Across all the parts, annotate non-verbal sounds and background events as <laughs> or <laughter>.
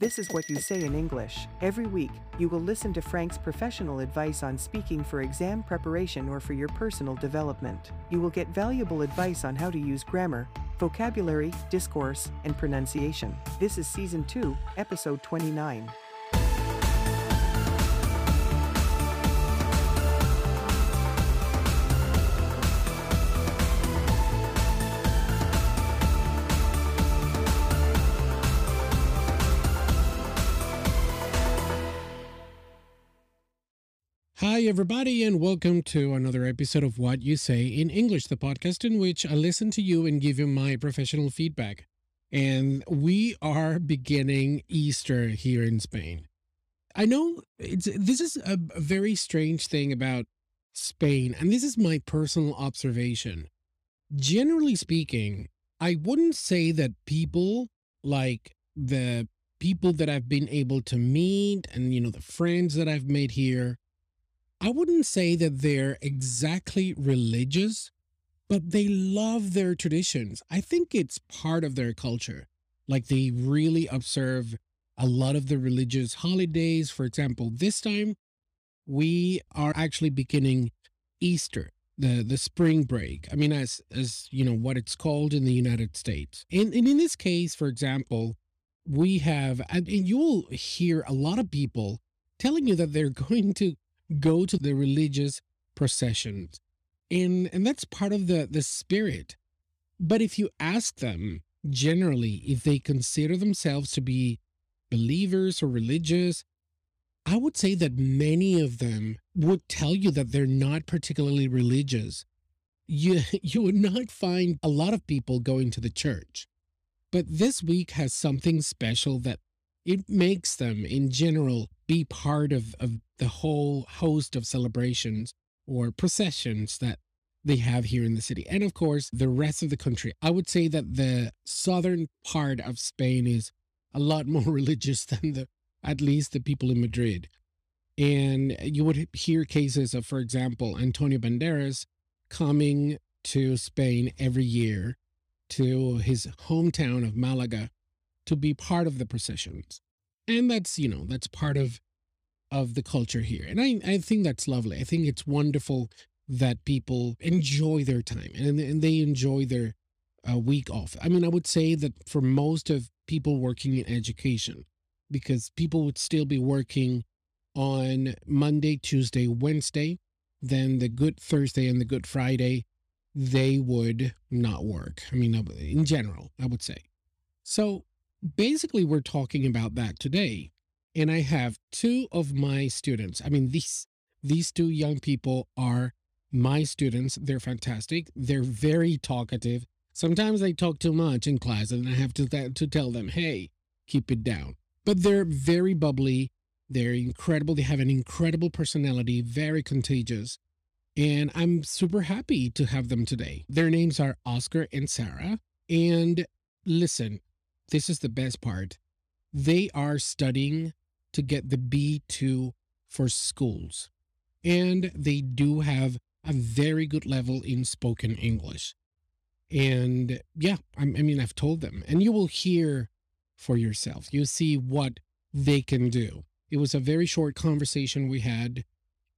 This is what you say in English. Every week, you will listen to Frank's professional advice on speaking for exam preparation or for your personal development. You will get valuable advice on how to use grammar, vocabulary, discourse, and pronunciation. This is Season 2, Episode 29. Hi, everybody, and welcome to another episode of What You Say in English, the podcast in which I listen to you and give you my professional feedback. And we are beginning Easter here in Spain. I know it's this is a, a very strange thing about Spain, and this is my personal observation. Generally speaking, I wouldn't say that people like the people that I've been able to meet and you know the friends that I've made here I wouldn't say that they're exactly religious, but they love their traditions. I think it's part of their culture. Like they really observe a lot of the religious holidays. For example, this time we are actually beginning Easter, the, the spring break. I mean, as, as you know, what it's called in the United States. And, and in this case, for example, we have, and you'll hear a lot of people telling you that they're <laughs> going to go to the religious processions. And, and that's part of the, the spirit. But if you ask them generally if they consider themselves to be believers or religious, I would say that many of them would tell you that they're not particularly religious. You, <laughs> you would not find a lot of people going to the church. But this week has something special that it makes them, in general, be part of, of the whole host of celebrations or processions that they have here in the city. And of course, the rest of the country. I would say that the southern part of Spain is a lot <laughs> more religious than the at least the people in Madrid. And you would hear cases of, for example, Antonio Banderas coming to Spain every year to his hometown of Malaga to be part of the processions. And that's, you know, that's part of of the culture here. And I, I think that's lovely. I think it's wonderful that people enjoy their time and, and they enjoy their uh, week off. I mean, I would say that for most of people working in education, because people would still be working on Monday, Tuesday, Wednesday, then the Good Thursday and the Good Friday, they would not work. I mean, in general, I would say. So basically, we're talking about that today and I have two of my students. I mean, these these two young people are my students. They're fantastic. They're very talkative. Sometimes they talk too much in class, and I have to th- to tell them, "Hey, keep it down." But they're very bubbly. They're incredible. They have an incredible personality, very contagious. And I'm super happy to have them today. Their names are Oscar and Sarah. And listen, this is the best part. They are studying to get the B2 for schools. And they do have a very good level in spoken English. And yeah, I, I mean, I've told them, and you will hear for yourself. You see what they can do. It was a very short conversation we had,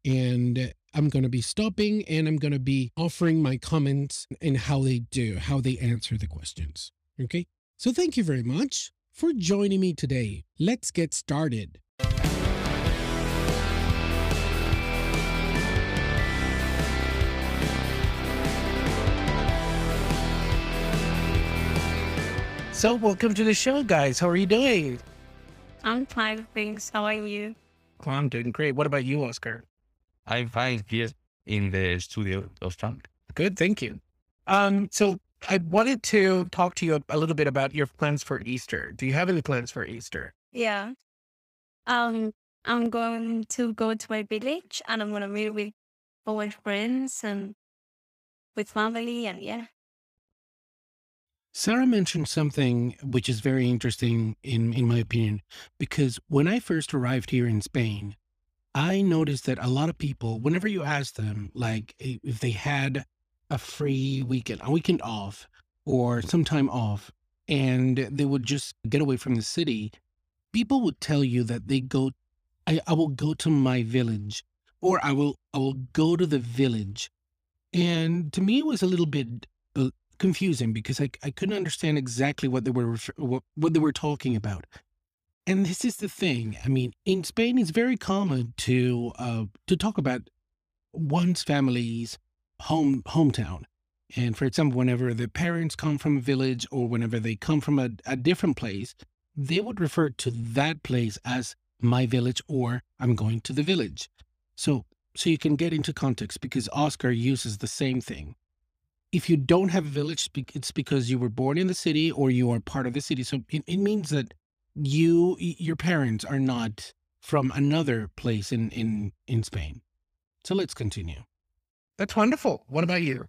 and I'm going to be stopping and I'm going to be offering my comments and how they do, how they answer the questions. Okay. So thank you very much for joining me today. Let's get started. So, welcome to the show, guys. How are you doing? I'm fine, thanks. How are you? Well, I'm doing great. What about you, Oscar? I'm fine here in the studio of Frank. Good, thank you. Um, so I wanted to talk to you a little bit about your plans for Easter. Do you have any plans for Easter? Yeah. Um, I'm going to go to my village and I'm gonna meet with all my friends and with family and yeah. Sarah mentioned something which is very interesting in, in my opinion, because when I first arrived here in Spain, I noticed that a lot of people, whenever you ask them, like if they had a free weekend, a weekend off, or some time off, and they would just get away from the city, people would tell you that they go, I, I will go to my village, or I will I will go to the village, and to me it was a little bit uh, confusing because I I couldn't understand exactly what they were what, what they were talking about. And this is the thing. I mean, in Spain, it's very common to uh, to talk about one's family's home hometown. And for example, whenever the parents come from a village or whenever they come from a, a different place, they would refer to that place as my village or I'm going to the village. So so you can get into context because Oscar uses the same thing. If you don't have a village, it's because you were born in the city or you are part of the city. So it, it means that you your parents are not from another place in in in Spain. So let's continue. That's wonderful. What about you?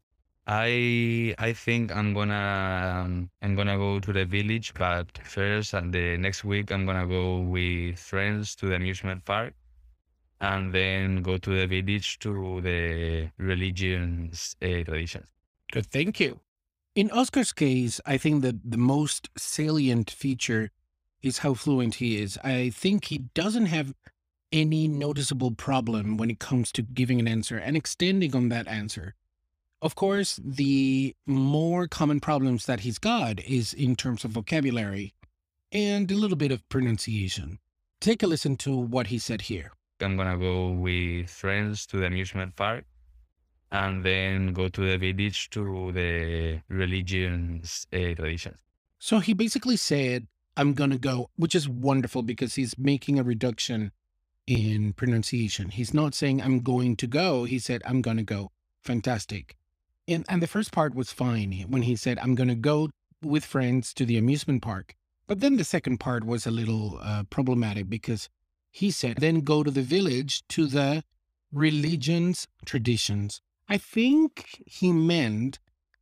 I I think I'm gonna um, I'm gonna go to the village, but first and the next week I'm gonna go with friends to the amusement park, and then go to the village to the religions uh, traditions. Good, thank you. In Oscar's case, I think that the most salient feature is how fluent he is. I think he doesn't have any noticeable problem when it comes to giving an answer and extending on that answer. Of course, the more common problems that he's got is in terms of vocabulary and a little bit of pronunciation. Take a listen to what he said here. I'm gonna go with friends to the amusement park and then go to the village to the religions uh, traditions. So he basically said, I'm going to go, which is wonderful because he's making a reduction in pronunciation. He's not saying I'm going to go. He said, I'm going to go. Fantastic. And, and the first part was fine when he said, I'm going to go with friends to the amusement park. But then the second part was a little uh, problematic because he said, then go to the village to the religions, traditions. I think he meant,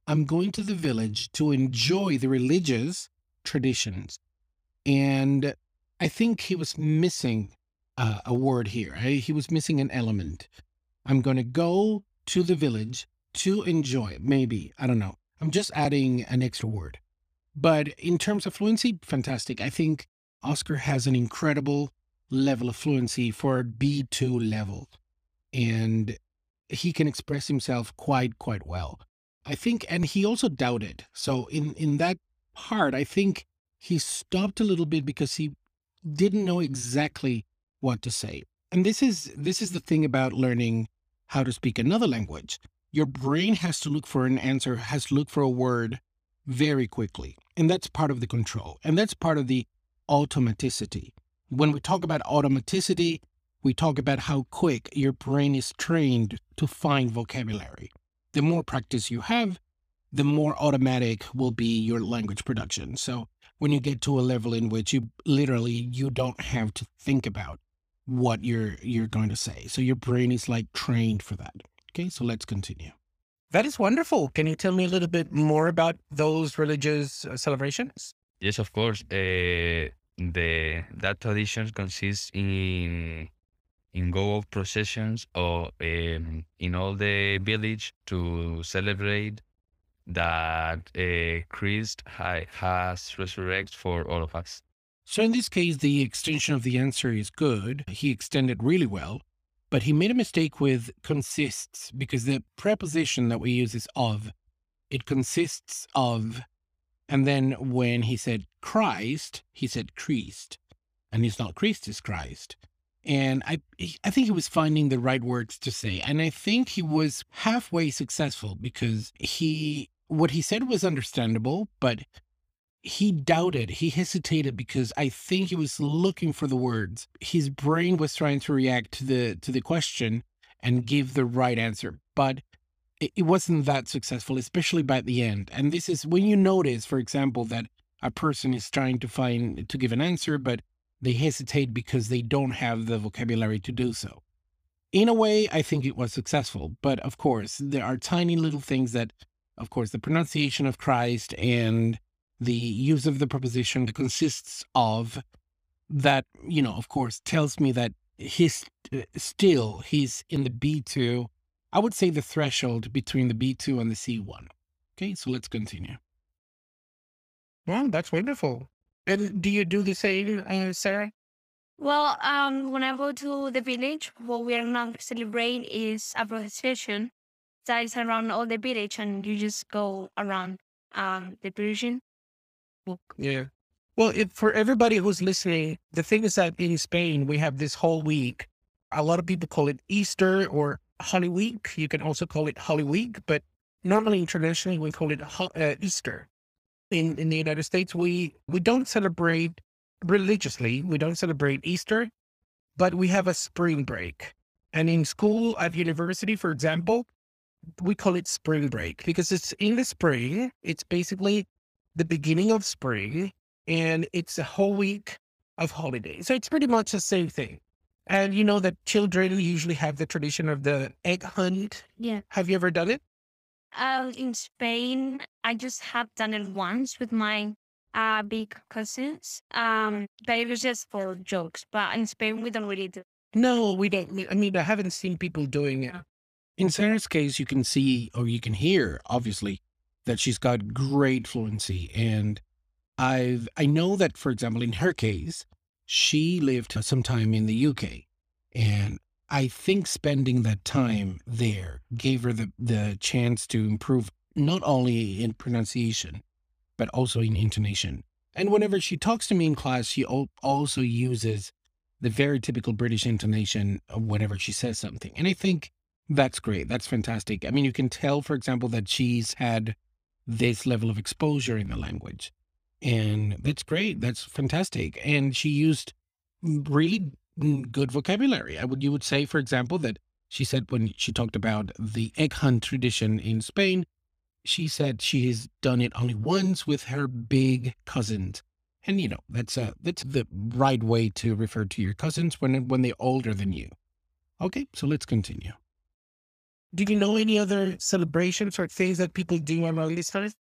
I'm going to the village to enjoy the religious traditions. And I think he was missing uh, a word here. He was missing an element. I'm going to go to the village to enjoy. Maybe. I don't know. I'm just adding an extra word. But in terms of fluency, fantastic. I think Oscar has an incredible level of fluency for B2 level. And he can express himself quite, quite well. I think, and he also doubted. So in, in that part, I think he stopped a little bit because he didn't know exactly what to say. And this is this is the thing about learning how to speak another language. Your brain has to look for an answer, has to look for a word very quickly. And that's part of the control. And that's part of the automaticity. When we talk about automaticity, we talk about how quick your brain is trained to find vocabulary. The more practice you have, the more automatic will be your language production. So when you get to a level in which you literally you don't have to think about what you're you're going to say. So your brain is like trained for that. Okay so let's continue. That is wonderful. Can you tell me a little bit more about those religious uh, celebrations? Yes of course. Uh, the that tradition consists in in go of processions or um, in all the village to celebrate that uh, Christ ha- has resurrected for all of us. So in this case, the extension of the answer is good. He extended really well, but he made a mistake with consists because the preposition that we use is of. It consists of, and then when he said Christ, he said Christ, and it's not Christ, it's Christ. And I, I think he was finding the right words to say. And I think he was halfway successful because he what he said was understandable, but he doubted, he hesitated because I think he was looking for the words. His brain was trying to react to the to the question and give the right answer, but it, it wasn't that successful, especially by the end. And this is when you notice, for example, that a person is trying to find to give an answer, but they hesitate because they don't have the vocabulary to do so. In a way, I think it was successful, but of course, there are tiny little things that of course, the pronunciation of Christ and the use of the preposition that consists of that, you know, of course, tells me that he's uh, still, he's in the B2. I would say the threshold between the B2 and the C1. Okay, so let's continue. Wow, that's wonderful. And do you do the same, uh, Sarah? Well, um, when I go to the village, what we are not celebrating is a procession that is around all the village, and you just go around um the Virgin. Yeah. Well, for everybody who's listening, the thing is that in Spain, we have this whole week. A lot of people call it Easter or Holy Week. You can also call it Holy Week, but normally internationally, we call it uh, Easter. In, in the United States, we, we don't celebrate religiously, we don't celebrate Easter, but we have a spring break. And in school, at university, for example, we call it spring break because it's in the spring. It's basically the beginning of spring and it's a whole week of holidays. So it's pretty much the same thing. And you know that children usually have the tradition of the egg hunt. Yeah. Have you ever done it? Um, in Spain, I just have done it once with my uh big cousins. Um, but it was just for jokes. But in Spain, we don't really do. No, we don't. I mean, I haven't seen people doing it. In Sarah's case, you can see or you can hear, obviously, that she's got great fluency. And I've I know that, for example, in her case, she lived some time in the UK. And I think spending that time there gave her the, the chance to improve not only in pronunciation, but also in intonation. And whenever she talks to me in class, she also uses the very typical British intonation whenever she says something. And I think that's great. That's fantastic. I mean, you can tell, for example, that she's had this level of exposure in the language. And that's great. That's fantastic. And she used really good vocabulary. I would you would say, for example, that she said when she talked about the egg hunt tradition in Spain, she said she has done it only once with her big cousins. And you know, that's uh that's the right way to refer to your cousins when when they're older than you. Okay, so let's continue. Do you know any other celebrations or things that people do around this time?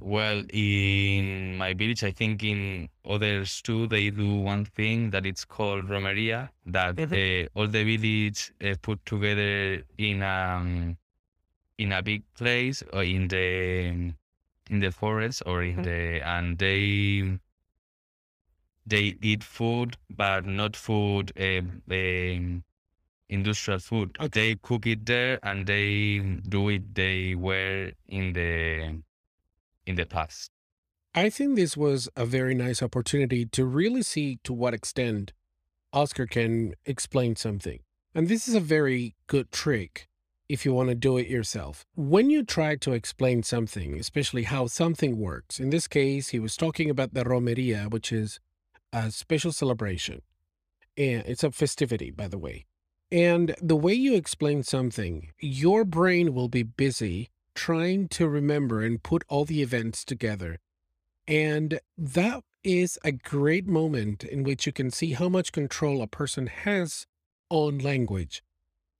Well, in my village, I think in others too, they do one thing that it's called romeria. That uh, all the village uh, put together in um in a big place or in the in the forest or in Mhm. the and they they eat food, but not food, um, industrial food. Okay. They cook it there and they do it they were in the in the past. I think this was a very nice opportunity to really see to what extent Oscar can explain something. And this is a very good trick if you want to do it yourself. When you try to explain something, especially how something works, in this case, he was talking about the Romeria, which is a special celebration. And it's a festivity, by the way. And the way you explain something, your brain will be busy trying to remember and put all the events together. And that is a great moment in which you can see how much control a person has on language.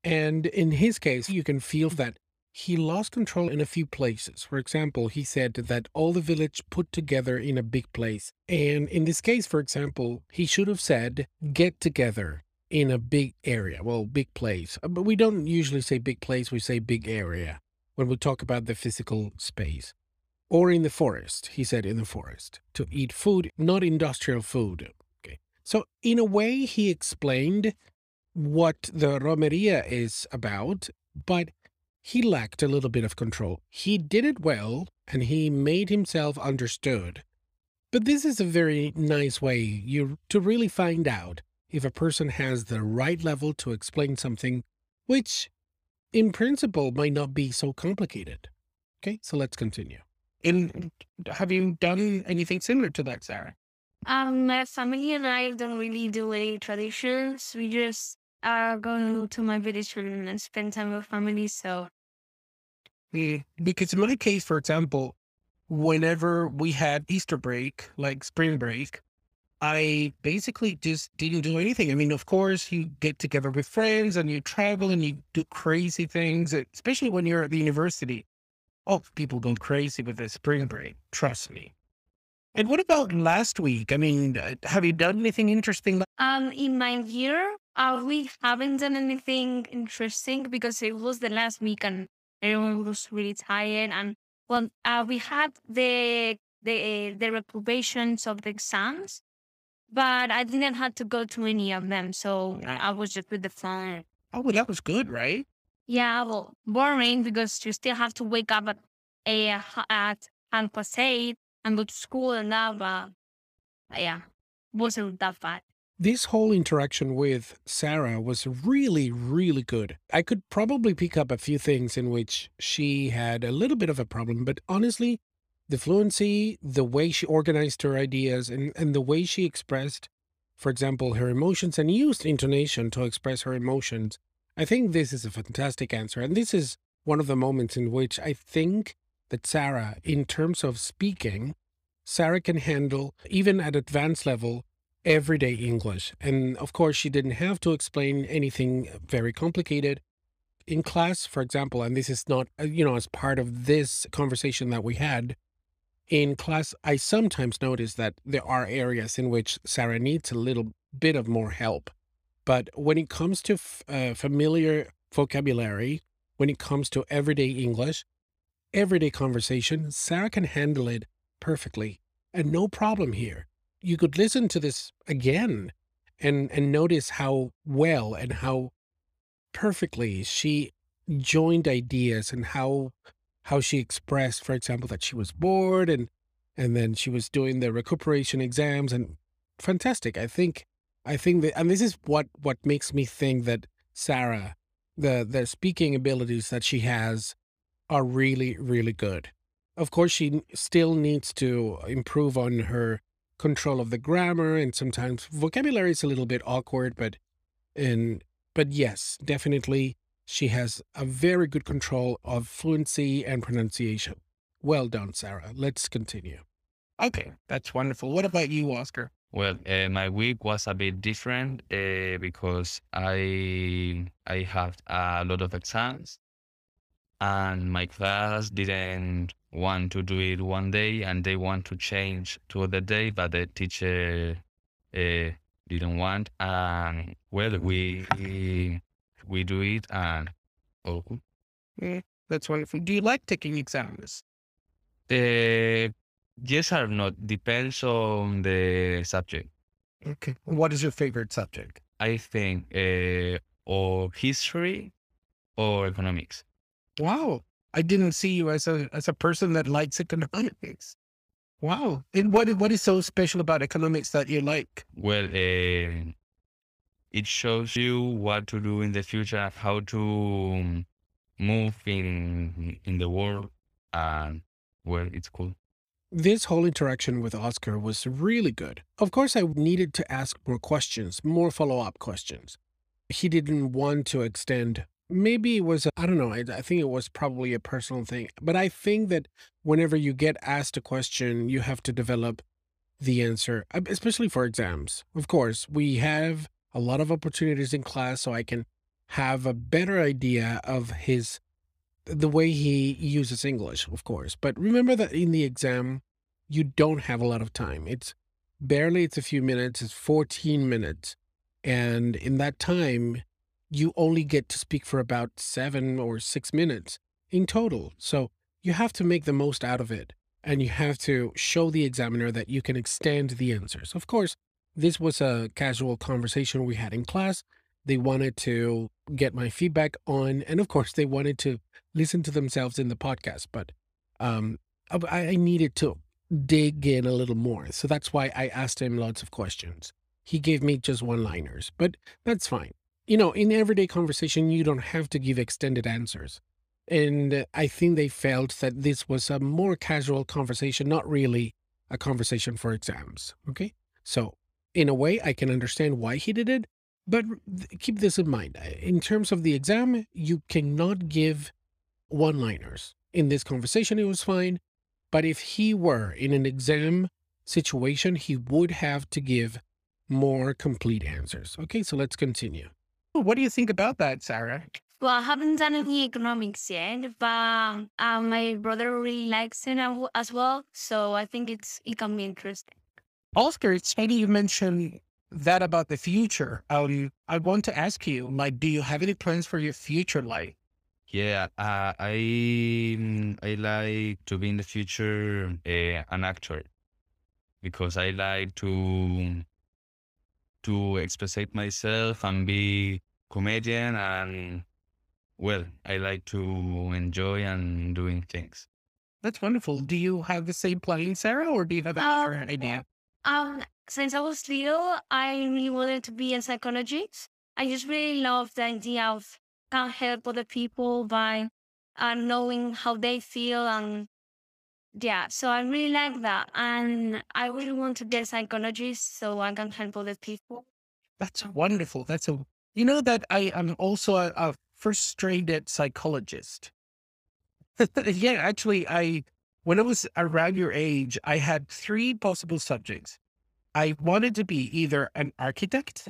And in his case, you can feel mm. that he lost control in a few places. For example, he said that all the village put together in a big place. And in this case, for example, he should have said get together in a big area. Well, big place. Uh, But we don't usually say big place, we say big area when we talk about the physical space. Or in the forest, he said in the forest, to eat food, not industrial food. Okay. So, in a way, he explained what the Romeria is about, but he lacked a little bit of control. He did it well and he made himself understood. But this is a very nice way you to really find out if a person has the right level to explain something which in principle might not be so complicated. Okay, so let's continue. In have you done anything similar to that, Sarah? Um, my family and I don't really do any traditions. We just uh go to my village and spend time with family. So. Because in my case, for example, whenever we had Easter break, like spring break, I basically just didn't do anything. I mean, of course, you get together with friends and you travel and you do crazy things, especially when you're at the university. Oh, people go crazy with the spring break. Trust me. And what about last week? I mean, uh, have you done anything interesting? um, in my year, uh, we haven't done anything interesting because it was the last week and everyone was really tired. And well, uh, we had the the the reprobations of the exams, but I didn't have to go to any of them. So I was just with the phone. Oh, well, that was good, right? Yeah, well, boring because you still have to wake up at a at half past eight and go to school and that. But yeah, wasn't that bad. This whole interaction with Sarah was really, really good. I could probably pick up a few things in which she had a little bit of a problem, but honestly, the fluency, the way she organized her ideas, and, and the way she expressed, for example, her emotions and used intonation to express her emotions, I think this is a fantastic answer. And this is one of the moments in which I think that Sarah, in terms of speaking, Sarah can handle, even at advanced level, everyday English. And of course, she didn't have to explain anything very complicated. In class, for example, and this is not, uh, you know, as part of this conversation that we had, in class, I sometimes notice that there are areas in which Sarah needs a little bit of more help. But when it comes to uh, familiar vocabulary, when it comes to everyday English, everyday conversation, Sarah can handle it perfectly and no problem here you could listen to this again and and notice how well and how perfectly she joined ideas and how how she expressed for example that she was bored and and then she was doing the recuperation exams and fantastic. I think i think that and this is what what makes me think that sarah the the speaking abilities that she has are really really good. Of course she still needs to improve on her control of the grammar and sometimes vocabulary is a little bit awkward, but and but yes, definitely she has a very good control of fluency and pronunciation. Well done, Sarah. Let's continue. Okay, that's wonderful. What about you, Oscar? Well, uh, my week was a bit different uh, because I I have a lot of exams, and my class didn't want to do it one day and they want to change to other day, but the teacher uh, didn't want. And well, we we do it and oh, yeah, that's wonderful. Do you like taking exams? Uh, yes or no depends on the subject. Okay. What is your favorite subject? I think uh, or history or economics. Wow. I didn't see you as a as a person that likes economics. Wow. And what what is so special about economics that you like? Well, uh, it shows you what to do in the future, how to um, move in in the world, and well, it's cool. This whole interaction with Oscar was really good. Of course, I needed to ask more questions, more follow up questions. He didn't want to extend maybe it was I don't know I, I think it was probably a personal thing but i think that whenever you get asked a question you have to develop the answer uh, especially for exams of course we have a lot of opportunities in class so i can have a better idea of his the way he uses english of course but remember that in the exam you don't have a lot of time it's barely it's a few minutes it's 14 minutes and in that time you only get to speak for about seven or six minutes in total. So you have to make the most out of it. And you have to show the examiner that you can extend the answers. Of course, this was a casual conversation we had in class. They wanted to get my feedback on, and of course, they wanted to listen to themselves in the podcast. But um, I, I needed to dig in a little more. So that's why I asked him lots of questions. He gave me just one liners, but that's fine you know, in everyday conversation, you don't have to give extended answers. And I think they felt that this was a more casual conversation, not really a conversation for exams. Okay. So, in a way, I can understand why he did it, but keep this in mind. In terms of the exam, you cannot give one liners. In this conversation, it was fine. But if he were in an exam situation, he would have to give more complete answers. Okay, so let's continue. What do you think about that, Sarah? Well, I haven't done any economics yet, but uh, my brother really likes it as well. So I think it's it can be interesting. Oscar, it's funny you mentioned that about the future. Um, I want to ask you, like, do you have any plans for your future life? Yeah, uh, I I like to be in the future uh, an actor because I like to to express myself and be comedian and well, I like to enjoy and doing things. That's wonderful. Do you have the same plan, Sarah, or do you have Um, another idea? Um, since I was little, I really wanted to be a psychologist. I just really love the idea of can help other people by uh, knowing how they feel and yeah. So I really like that, and I really want to be a psychologist so I can help other people. That's wonderful. That's a you know that I am also a, a frustrated psychologist. <laughs> yeah, actually, I when I was around your age, I had three possible subjects. I wanted to be either an architect,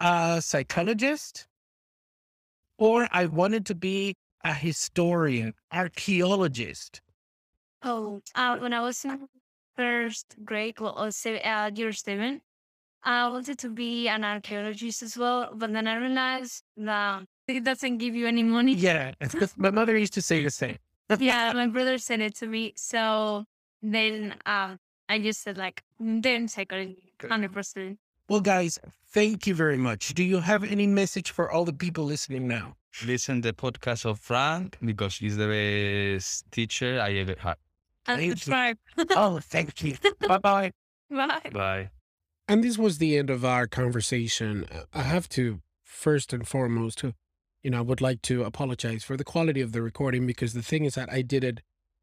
a psychologist, or I wanted to be a historian, archaeologist. Oh, uh, when I was in first grade, well, uh, uh, year seven, I wanted to be an archaeologist as well, but then I realized that it doesn't give you any money. Yeah, my mother used to say the same. Yeah, <laughs> my brother said it to me. So then uh, I just said like, then psychology, Good. hundred percent. Well, guys, thank you very much. Do you have any message for all the people listening now? Listen the podcast of Frank because he's the best teacher I ever had. And Thank you. subscribe. Oh, <laughs> thank you. bye bye. Bye. Bye. And this was the end of our conversation. Uh, I have to, first and foremost, to, you know, I would like to apologize for the quality of the recording because the thing is that I did it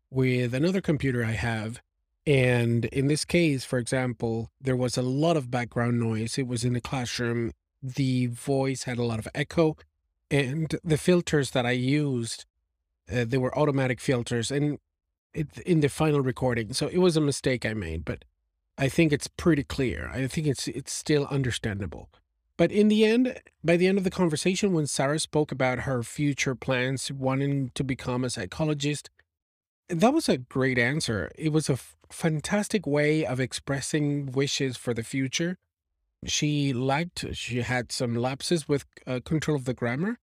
with another computer I have. And in this case, for example, there was a lot of background noise. It was in the classroom. The voice had a lot of echo. And the filters that I used, uh, they were automatic filters and it, in the final recording. So it was a mistake I made, but I think it's pretty clear. I think it's it's still understandable. But in the end, by the end of the conversation, when Sarah spoke about her future plans, wanting to become a psychologist, that was a great answer. It was a fantastic way of expressing wishes for the future. She liked, she had some lapses with uh, control of the grammar.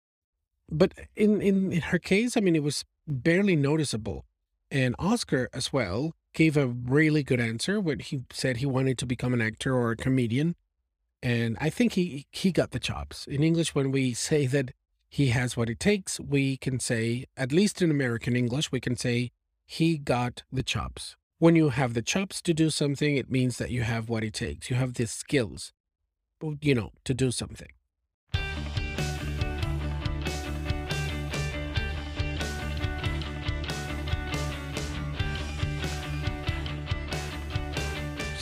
But in, in, in her case, I mean, it was barely noticeable. And Oscar as well gave a really good answer when he said he wanted to become an actor or a comedian. And I think he he got the chops. In English, when we say that he has what it takes, we can say, at least in American English, we can say he got the chops. When you have the chops to do something, it means that you have what it takes. You have the skills, you know, to do something.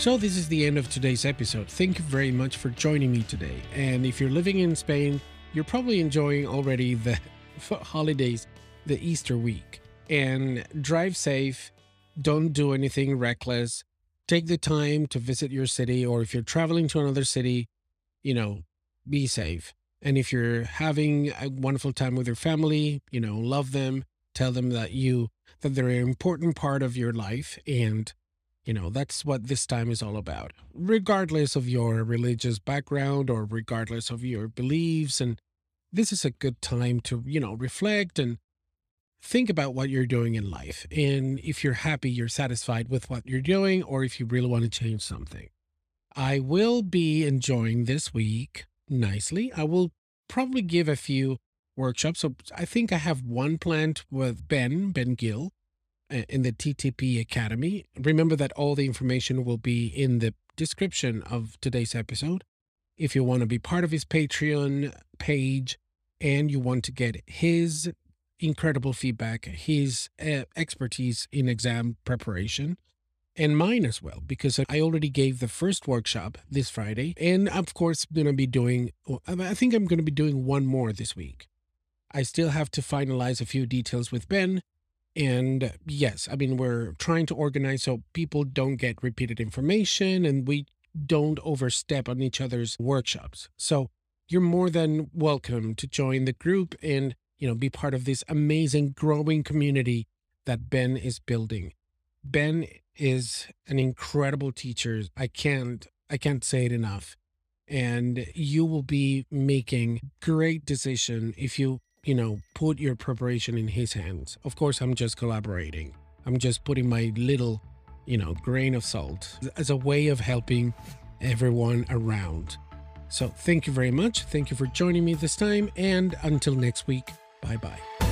So, this is the end of today's episode. Thank you very much for joining me today. And if you're living in Spain, you're probably enjoying already the <laughs> holidays, the Easter week. And drive safe, don't do anything reckless. Take the time to visit your city, or if you're traveling to another city, you know, be safe. And if you're having a wonderful time with your family, you know, love them, tell them that you that they're an important part of your life and you know, that's what this time is all about, regardless of your religious background or regardless of your beliefs. And this is a good time to, you know, reflect and think about what you're doing in life. And if you're happy, you're satisfied with what you're doing, or if you really want to change something. I will be enjoying this week nicely. I will probably give a few workshops. So I think I have one planned with Ben, Ben Gill in the TTP Academy. Remember that all the information will be in the description of today's episode. If you want to be part of his Patreon page and you want to get his incredible feedback, his uh, expertise in exam preparation, and mine as well, because I already gave the first workshop this Friday. And of course, I'm going to be doing, I think I'm going to be doing one more this week. I still have to finalize a few details with Ben. And yes, I mean, we're trying to organize so people don't get repeated information and we don't overstep on each other's workshops. So you're more than welcome to join the group and, you know, be part of this amazing growing community that Ben is building. Ben is an incredible teacher. I can't I can't say it enough. And you will be making great decision if you you know, put your preparation in his hands. Of course, I'm just collaborating. I'm just putting my little, you know, grain of salt as a way of helping everyone around. So thank you very much. Thank you for joining me this time. And until next week, bye bye.